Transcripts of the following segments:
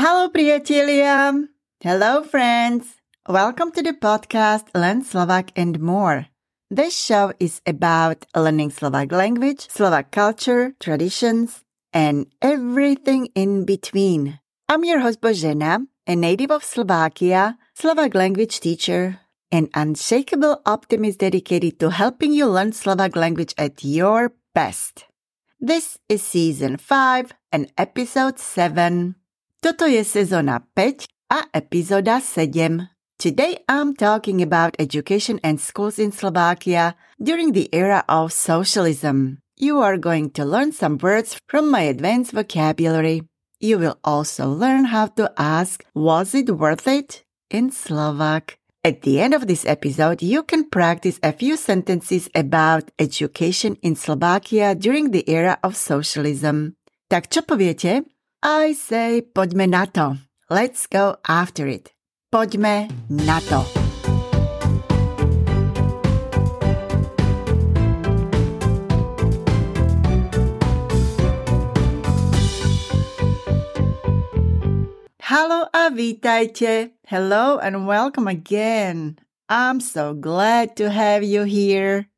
Hello, priatelia. Hello, friends. Welcome to the podcast Learn Slovak and More. This show is about learning Slovak language, Slovak culture, traditions, and everything in between. I'm your host Božena, a native of Slovakia, Slovak language teacher, an unshakable optimist dedicated to helping you learn Slovak language at your best. This is season 5 and episode 7. Toto je sezóna 5 a epizóda 7. Today I'm talking about education and schools in Slovakia during the era of socialism. You are going to learn some words from my advanced vocabulary. You will also learn how to ask, was it worth it? in Slovak. At the end of this episode, you can practice a few sentences about education in Slovakia during the era of socialism. Tak čo poviete? I say poďme na to. Let's go after it. Poďme na to. Hello a vítajte. Hello and welcome again. I'm so glad to have you here.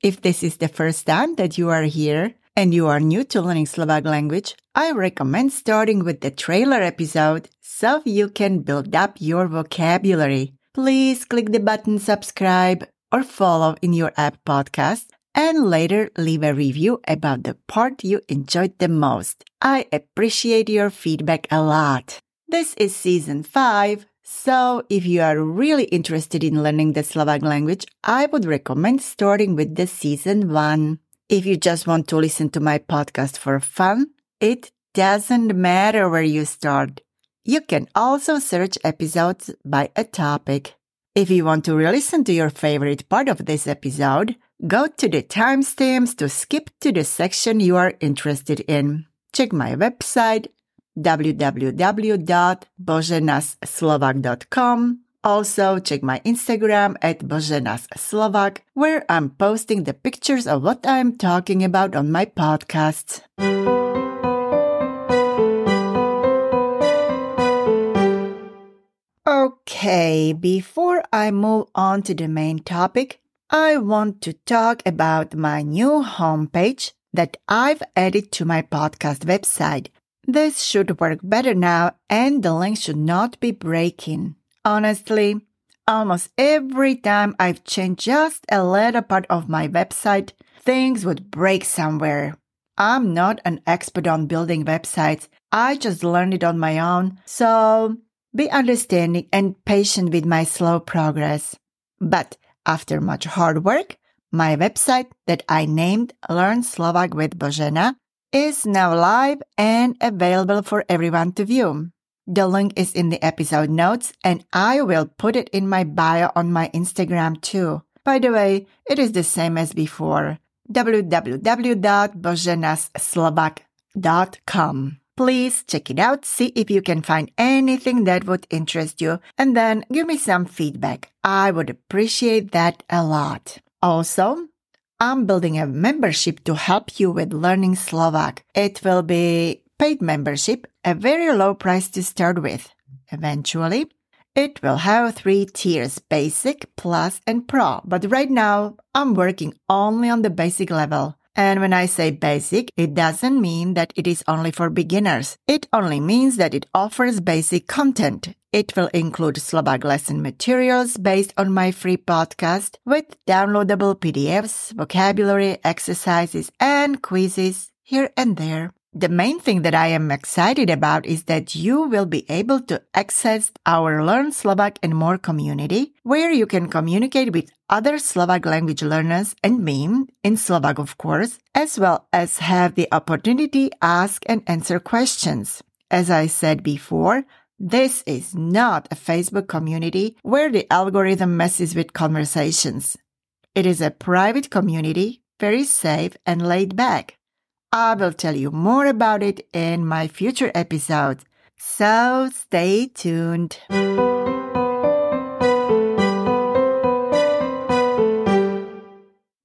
If this is the first time that you are here and you are new to learning Slovak language, I recommend starting with the trailer episode so you can build up your vocabulary. Please click the button subscribe or follow in your app podcast and later leave a review about the part you enjoyed the most. I appreciate your feedback a lot. This is season 5, so if you are really interested in learning the Slovak language, I would recommend starting with the season 1. If you just want to listen to my podcast for fun, it doesn't matter where you start. You can also search episodes by a topic. If you want to re-listen to your favorite part of this episode, go to the timestamps to skip to the section you are interested in. Check my website www.boženaslovak.com. Also, check my Instagram at Boženas Slovak, where I'm posting the pictures of what I'm talking about on my podcasts. Okay, before I move on to the main topic, I want to talk about my new homepage that I've added to my podcast website. This should work better now and the link should not be breaking. Honestly, almost every time I've changed just a little part of my website, things would break somewhere. I'm not an expert on building websites. I just learned it on my own. So be understanding and patient with my slow progress. But after much hard work, my website that I named Learn Slovak with Božena is now live and available for everyone to view. The link is in the episode notes and I will put it in my bio on my Instagram too. By the way, it is the same as before www.boženaslovak.com. Please check it out, see if you can find anything that would interest you, and then give me some feedback. I would appreciate that a lot. Also, I'm building a membership to help you with learning Slovak. It will be paid membership, a very low price to start with. Eventually, it will have three tiers, basic, plus, and pro. But right now, I'm working only on the basic level. And when I say basic, it doesn't mean that it is only for beginners. It only means that it offers basic content. It will include Slovak lesson materials based on my free podcast with downloadable PDFs, vocabulary, exercises, and quizzes here and there. The main thing that I am excited about is that you will be able to access our Learn Slovak and More community, where you can communicate with other Slovak language learners and me, in Slovak of course, as well as have the opportunity ask and answer questions. As I said before, this is not a Facebook community where the algorithm messes with conversations. It is a private community, very safe and laid back. I will tell you more about it in my future episodes. So stay tuned.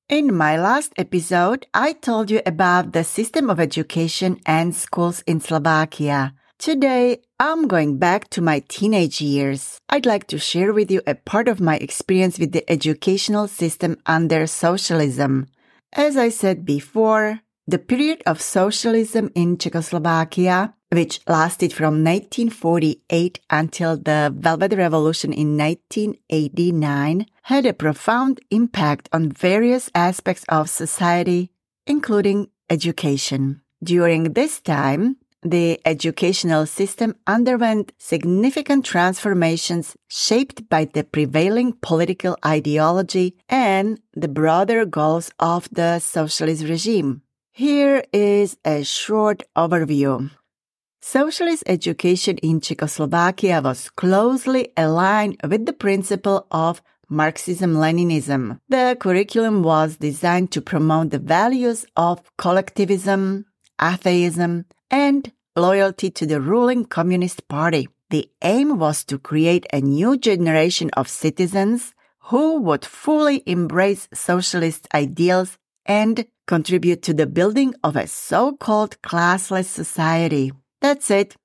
In my last episode, I told you about the system of education and schools in Slovakia. Today, I'm going back to my teenage years. I'd like to share with you a part of my experience with the educational system under socialism. As I said before, the period of socialism in Czechoslovakia, which lasted from 1948 until the Velvet Revolution in 1989, had a profound impact on various aspects of society, including education. During this time, the educational system underwent significant transformations shaped by the prevailing political ideology and the broader goals of the socialist regime. Here is a short overview. Socialist education in Czechoslovakia was closely aligned with the principle of Marxism-Leninism. The curriculum was designed to promote the values of collectivism, atheism, and loyalty to the ruling Communist Party. The aim was to create a new generation of citizens who would fully embrace socialist ideals and contribute to the building of a so-called classless society. That's it.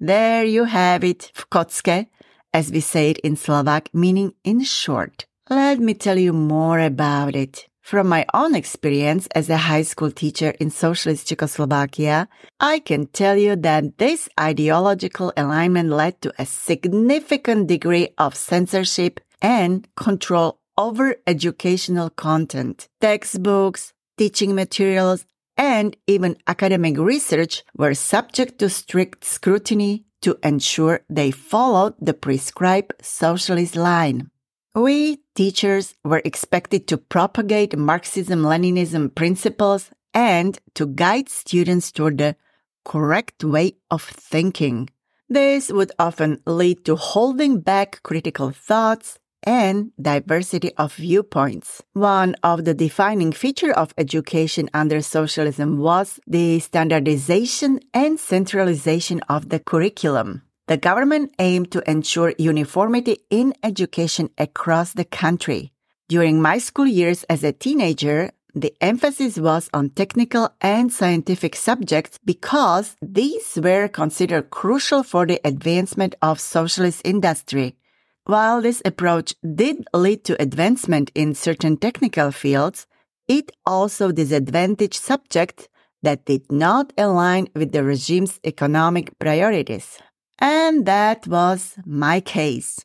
There you have it, kocke, as we say it in Slovak, meaning in short. Let me tell you more about it. From my own experience as a high school teacher in socialist Czechoslovakia, I can tell you that this ideological alignment led to a significant degree of censorship and control over educational content. Textbooks, teaching materials, and even academic research were subject to strict scrutiny to ensure they followed the prescribed socialist line. We teachers were expected to propagate Marxism Leninism principles and to guide students toward the correct way of thinking. This would often lead to holding back critical thoughts and diversity of viewpoints. One of the defining features of education under socialism was the standardization and centralization of the curriculum. The government aimed to ensure uniformity in education across the country. During my school years as a teenager, the emphasis was on technical and scientific subjects because these were considered crucial for the advancement of socialist industry. While this approach did lead to advancement in certain technical fields, it also disadvantaged subjects that did not align with the regime's economic priorities. And that was my case.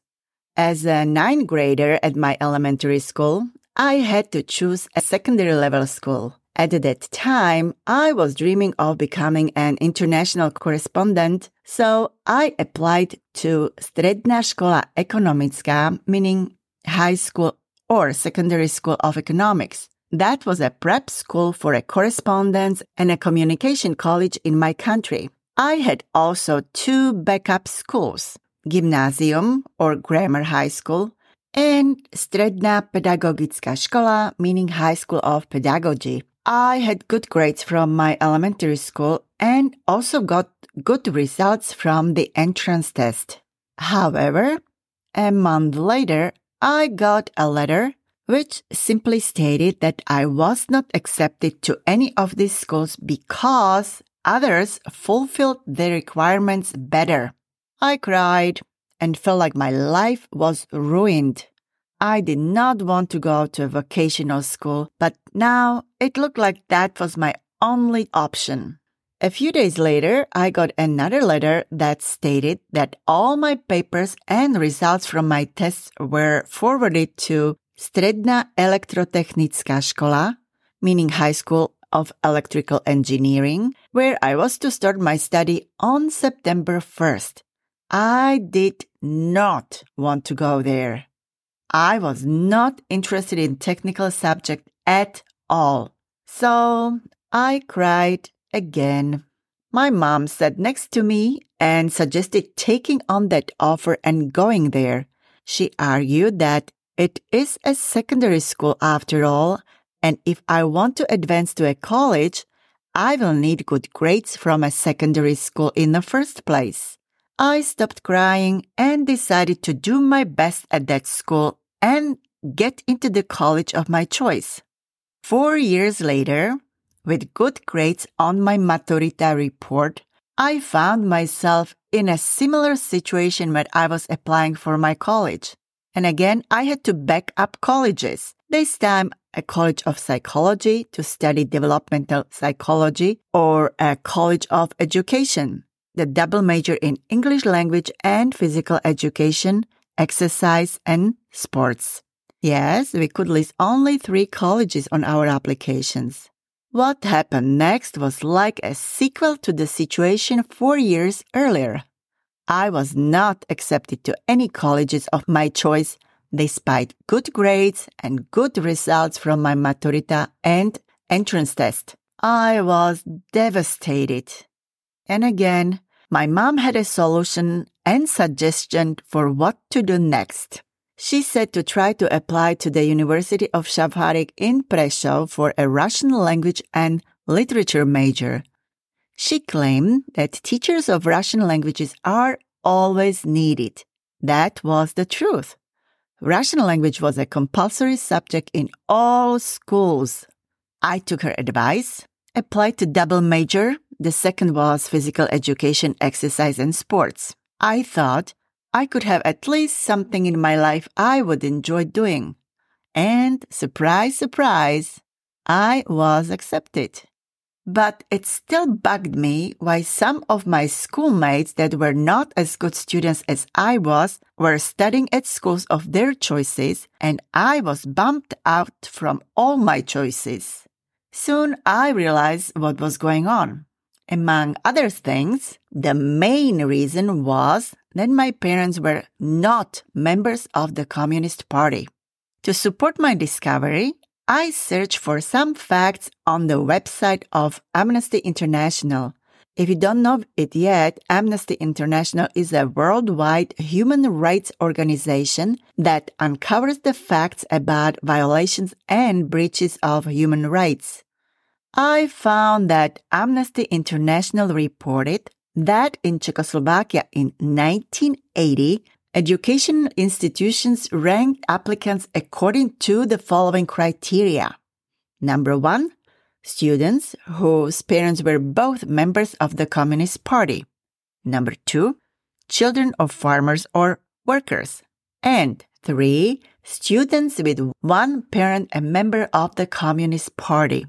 As a ninth grader at my elementary school, I had to choose a secondary level school. At that time, I was dreaming of becoming an international correspondent, so I applied to Stredná škola ekonomická, meaning high school or secondary school of economics. That was a prep school for a correspondence and a communication college in my country. I had also two backup schools, gymnasium or grammar high school and Stredná pedagogická škola, meaning high school of pedagogy. I had good grades from my elementary school and also got good results from the entrance test. However, a month later, I got a letter which simply stated that I was not accepted to any of these schools because others fulfilled the requirements better. I cried and felt like my life was ruined. I did not want to go to a vocational school, but now it looked like that was my only option. A few days later, I got another letter that stated that all my papers and results from my tests were forwarded to Stredná elektrotechnická škola, meaning High School of Electrical Engineering, where I was to start my study on September 1st. I did not want to go there. I was not interested in technical subject at all. So I cried again. My mom sat next to me and suggested taking on that offer and going there. She argued that it is a secondary school after all, and if I want to advance to a college, I will need good grades from a secondary school in the first place. I stopped crying and decided to do my best at that school and get into the college of my choice. Four years later, with good grades on my Maturita report, I found myself in a similar situation when I was applying for my college. And again, I had to back up colleges. This time, a college of psychology to study developmental psychology or a college of education. The double major in English language and physical education, exercise and sports. Yes, we could list only three colleges on our applications. What happened next was like a sequel to the situation four years earlier. I was not accepted to any colleges of my choice despite good grades and good results from my maturita and entrance test. I was devastated. And again, my mom had a solution and suggestion for what to do next. She said to try to apply to the University of Šafárik in Prešov for a Russian language and literature major. She claimed that teachers of Russian languages are always needed. That was the truth. Russian language was a compulsory subject in all schools. I took her advice, applied to double major. The second was physical education, exercise, and sports. I thought I could have at least something in my life I would enjoy doing. And surprise, surprise, I was accepted. But it still bugged me why some of my schoolmates that were not as good students as I was were studying at schools of their choices and I was bumped out from all my choices. Soon I realized what was going on. Among other things, the main reason was that my parents were not members of the Communist Party. To support my discovery, I searched for some facts on the website of Amnesty International. If you don't know it yet, Amnesty International is a worldwide human rights organization that uncovers the facts about violations and breaches of human rights. I found that Amnesty International reported that in Czechoslovakia in 1980, education institutions ranked applicants according to the following criteria. Number one, students whose parents were both members of the Communist Party. Number two, children of farmers or workers. And three, students with one parent a member of the Communist Party.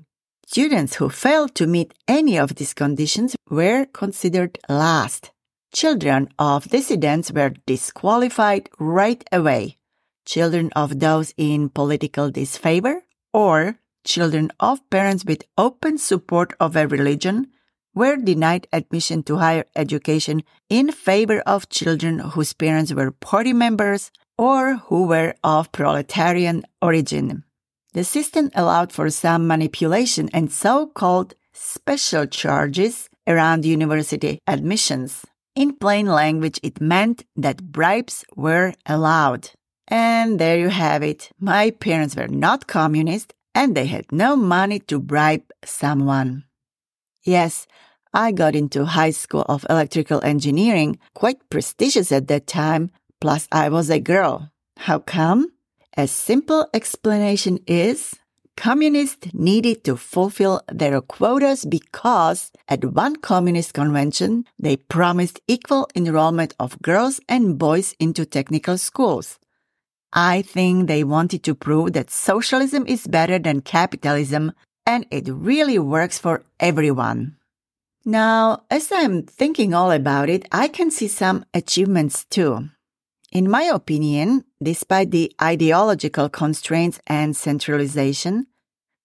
Students who failed to meet any of these conditions were considered last. Children of dissidents were disqualified right away. Children of those in political disfavor or children of parents with open support of a religion were denied admission to higher education in favor of children whose parents were party members or who were of proletarian origin. The system allowed for some manipulation and so-called special charges around university admissions. In plain language, it meant that bribes were allowed. And there you have it. My parents were not communist and they had no money to bribe someone. Yes, I got into high school of electrical engineering, quite prestigious at that time, plus I was a girl. How come? A simple explanation is communists needed to fulfill their quotas because at one communist convention, they promised equal enrollment of girls and boys into technical schools. I think they wanted to prove that socialism is better than capitalism and it really works for everyone. Now, as I'm thinking all about it, I can see some achievements too. In my opinion, despite the ideological constraints and centralization,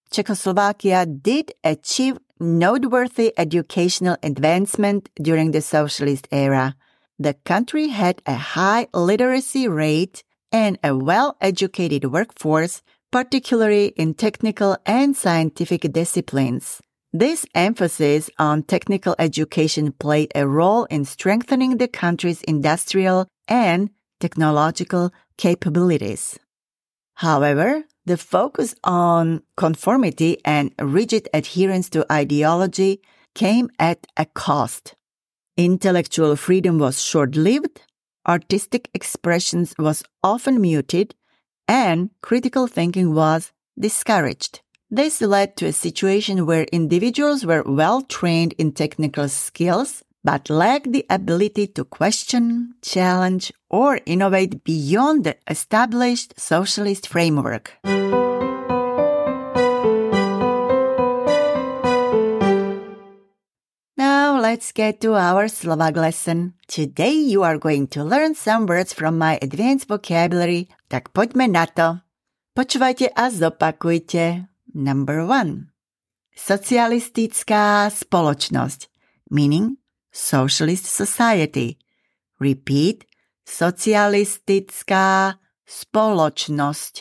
Czechoslovakia did achieve noteworthy educational advancement during the socialist era. The country had a high literacy rate and a well-educated workforce, particularly in technical and scientific disciplines. This emphasis on technical education played a role in strengthening the country's industrial and technological capabilities. However, the focus on conformity and rigid adherence to ideology came at a cost. Intellectual freedom was short-lived, artistic expressions was often muted, and critical thinking was discouraged. This led to a situation where individuals were well trained in technical skills but lack the ability to question, challenge, or innovate beyond the established socialist framework. Now let's get to our Slovak lesson. Today you are going to learn some words from my advanced vocabulary, tak poďme na to. Počúvajte a zopakujte. Number one. Socialistická spoločnosť, meaning socialist society. Repeat, socialistická spoločnosť.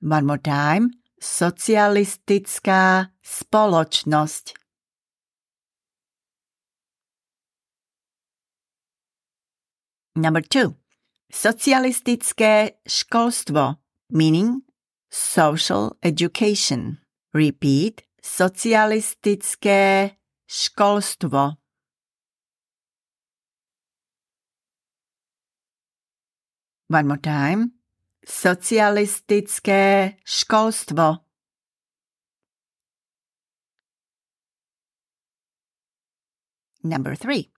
One more time. Socialistická spoločnosť. Number two. Socialistické školstvo, meaning social education. Repeat. Socialistické školstvo. One more time. Socialistické školstvo. Number three.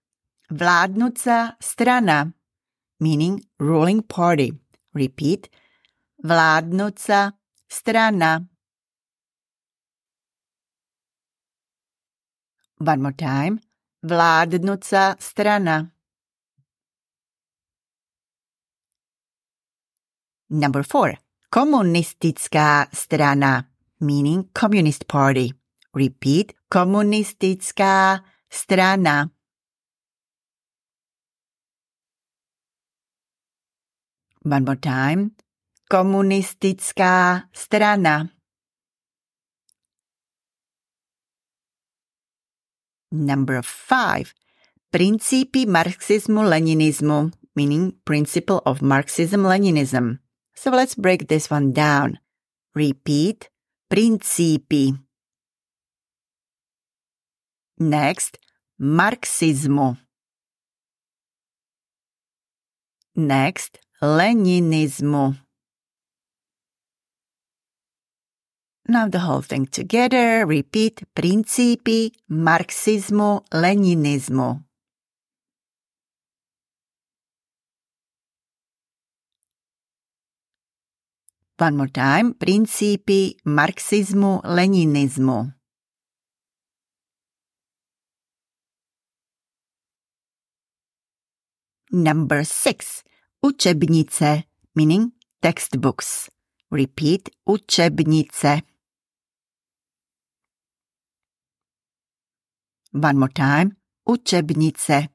Vládnúca strana, meaning ruling party. Repeat. Vládnúca strana. One more time. Vládnúca strana. Number four. Komunistická strana, meaning Communist Party. Repeat. Komunistická strana. One more time. Komunistická strana. Number five. Princípy marxizmu-leninizmu, meaning principle of Marxism-Leninism. So let's break this one down. Repeat. principi. Next. Marxismu. Next. Leninismu. Now the whole thing together. Repeat. Princípy marxizmu, leninismu. One more time. Princípy marxizmu, leninismu. Number six. Učebnice, meaning textbooks. Repeat. Učebnice. One more time. Učebnice.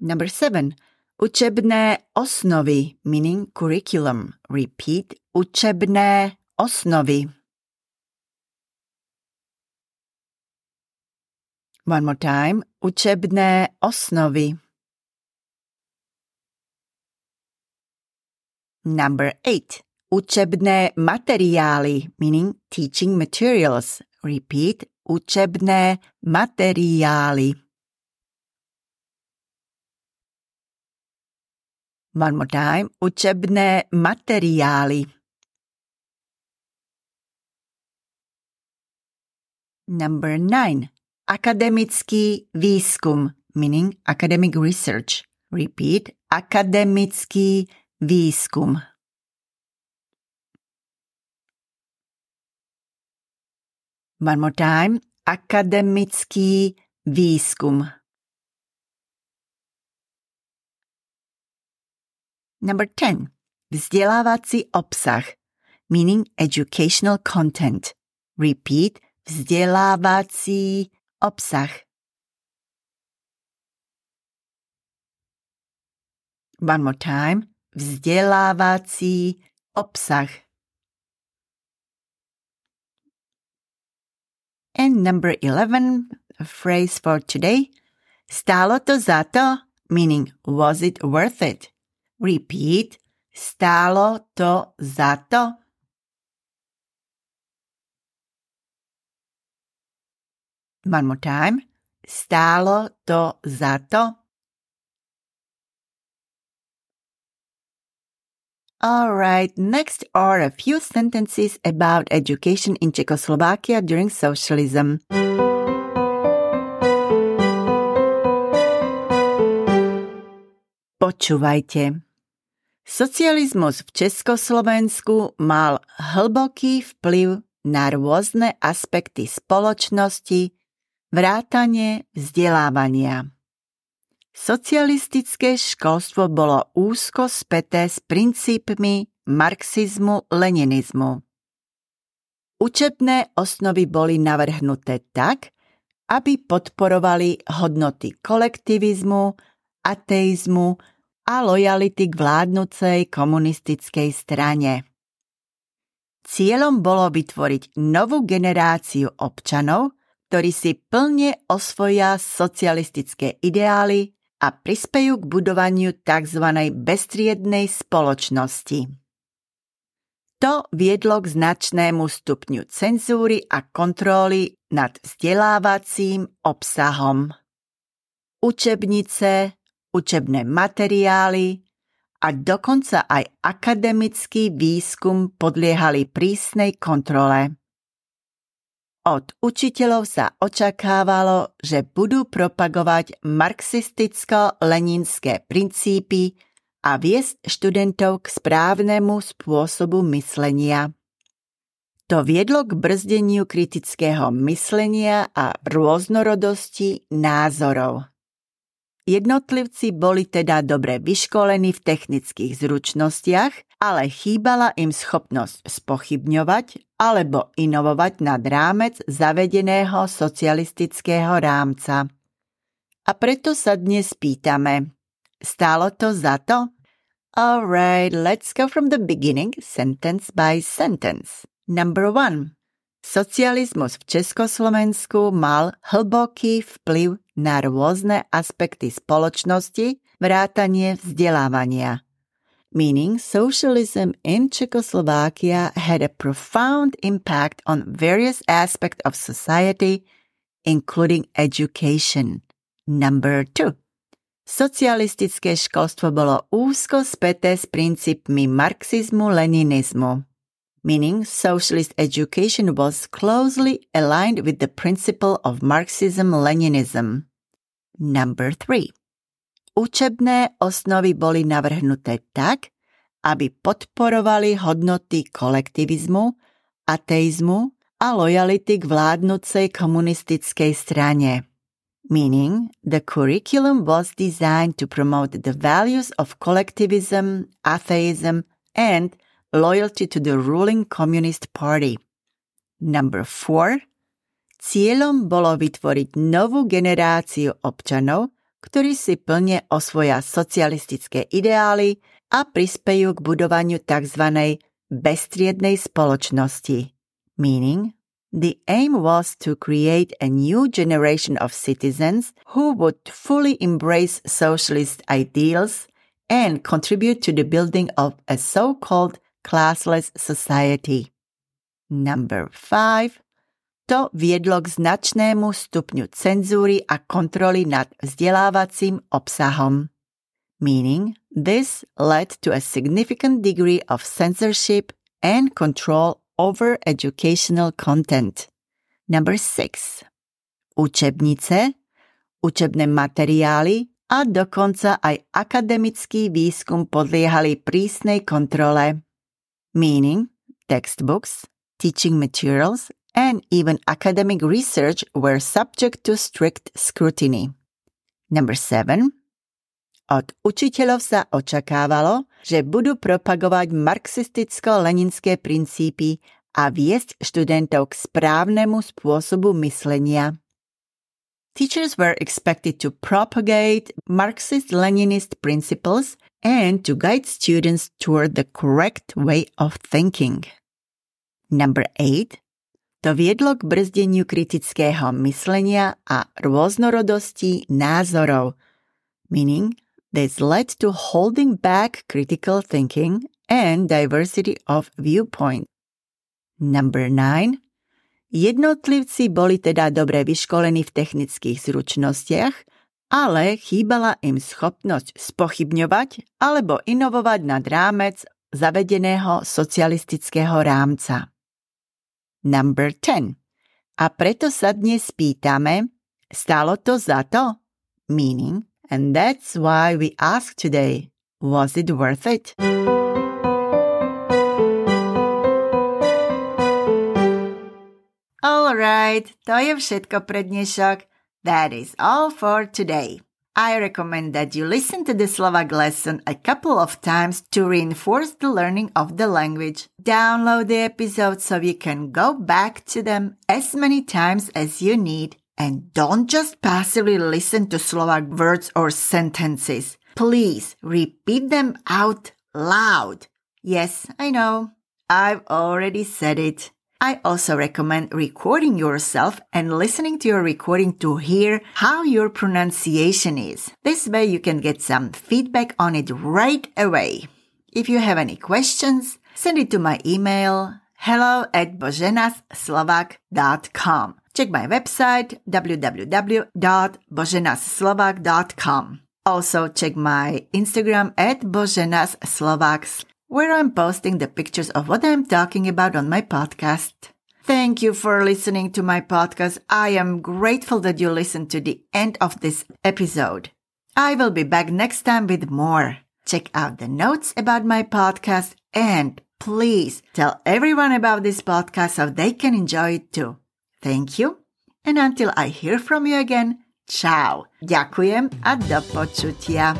Number seven. Učebné osnovy, meaning curriculum. Repeat. Učebné osnovy. One more time. Učebné osnovy. Number eight. Učebné materiály, meaning teaching materials. Repeat. Učebné materiály. One more time. Učebné materiály. Number nine. Akademický výskum, meaning academic research. Repeat. Akademický výskum. One more time. Akademický výskum. Number 10. Vzdělávací obsah, meaning educational content. Repeat. Vzdělávací obsah. One more time. Vzdělávací obsah. And number 11, a phrase for today. Stálo to zato, meaning was it worth it? Repeat. Stálo to zato. One more time. Stálo to za All next are a few sentences about education in Czechoslovakia during socialism. Počúvajte. Socializmus v Československu mal hlboký vplyv na rôzne aspekty spoločnosti, vrátanie vzdelávania. Socialistické školstvo bolo úzko späté s princípmi marxizmu-leninizmu. Učebné osnovy boli navrhnuté tak, aby podporovali hodnoty kolektivizmu, ateizmu a lojality k vládnucej komunistickej strane. Cieľom bolo vytvoriť novú generáciu občanov, ktorí si plne osvoja socialistické ideály a prispejú k budovaniu tzv. bestriednej spoločnosti. To viedlo k značnému stupňu cenzúry a kontroly nad vzdelávacím obsahom. Učebnice, učebné materiály a dokonca aj akademický výskum podliehali prísnej kontrole. Od učiteľov sa očakávalo, že budú propagovať marxisticko-leninské princípy a viesť študentov k správnemu spôsobu myslenia. To viedlo k brzdeniu kritického myslenia a rôznorodosti názorov. Jednotlivci boli teda dobre vyškolení v technických zručnostiach, ale chýbala im schopnosť spochybňovať alebo inovovať nad rámec zavedeného socialistického rámca. A preto sa dnes pýtame, stálo to za to? Alright, let's go from the beginning, sentence by sentence. Number one. Socializmus v Československu mal hlboký vplyv na rôzne aspekty spoločnosti, vrátanie vzdelávania. Meaning socialism in Czechoslovakia had a profound impact on various aspects of society, including education. Number two. Socialistické školstvo bolo úzko späté s princípmi marxizmu-leninizmu meaning socialist education was closely aligned with the principle of Marxism-Leninism. Number 3. Učebné osnovy boli navrhnuté tak, aby podporovali hodnoty kolektivizmu, ateizmu a lojality k vládnucej komunistickej strane. Meaning, the curriculum was designed to promote the values of collectivism, atheism, and loyalty to the ruling Communist Party. Number 4. Cieľom bolo vytvoriť novú generáciu občanov, ktorí si plne osvoja socialistické ideály a prispejú k budovaniu tzv. bestriednej spoločnosti. Meaning, the aim was to create a new generation of citizens who would fully embrace socialist ideals and contribute to the building of a so-called classless society. Number 5. To viedlo k značnému stupňu cenzúry a kontroly nad vzdelávacím obsahom. Meaning, this led to a significant degree of censorship and control over educational content. Number 6. Učebnice, učebné materiály a dokonca aj akademický výskum podliehali prísnej kontrole meaning textbooks, teaching materials, and even academic research were subject to strict scrutiny. Number seven. Od učiteľov sa očakávalo, že budú propagovať marxisticko-leninské princípy a viesť študentov k správnemu spôsobu myslenia. Teachers were expected to propagate Marxist-Leninist principles and to guide students toward the correct way of thinking. Number 8. To viedlo k brzdeniu kritického myslenia a rôznorodosti názorov, meaning this led to holding back critical thinking and diversity of viewpoint. Number 9. Jednotlivci boli teda dobre vyškolení v technických zručnostiach ale chýbala im schopnosť spochybňovať alebo inovovať nad rámec zavedeného socialistického rámca. Number 10. A preto sa dnes pýtame, stalo to za to? Meaning, and that's why we ask today, was it worth it? Alright, to je všetko pre dnešok. That is all for today. I recommend that you listen to the Slovak lesson a couple of times to reinforce the learning of the language. Download the episodes so you can go back to them as many times as you need. And don't just passively listen to Slovak words or sentences. Please repeat them out loud. Yes, I know. I've already said it. I also recommend recording yourself and listening to your recording to hear how your pronunciation is. This way you can get some feedback on it right away. If you have any questions, send it to my email hello at boženaslovak.com. Check my website www.boženaslovak.com. Also check my Instagram at boženaslovak where I'm posting the pictures of what I'm talking about on my podcast. Thank you for listening to my podcast. I am grateful that you listened to the end of this episode. I will be back next time with more. Check out the notes about my podcast and please tell everyone about this podcast so they can enjoy it too. Thank you. And until I hear from you again, ciao. Ďakujem a do počutia.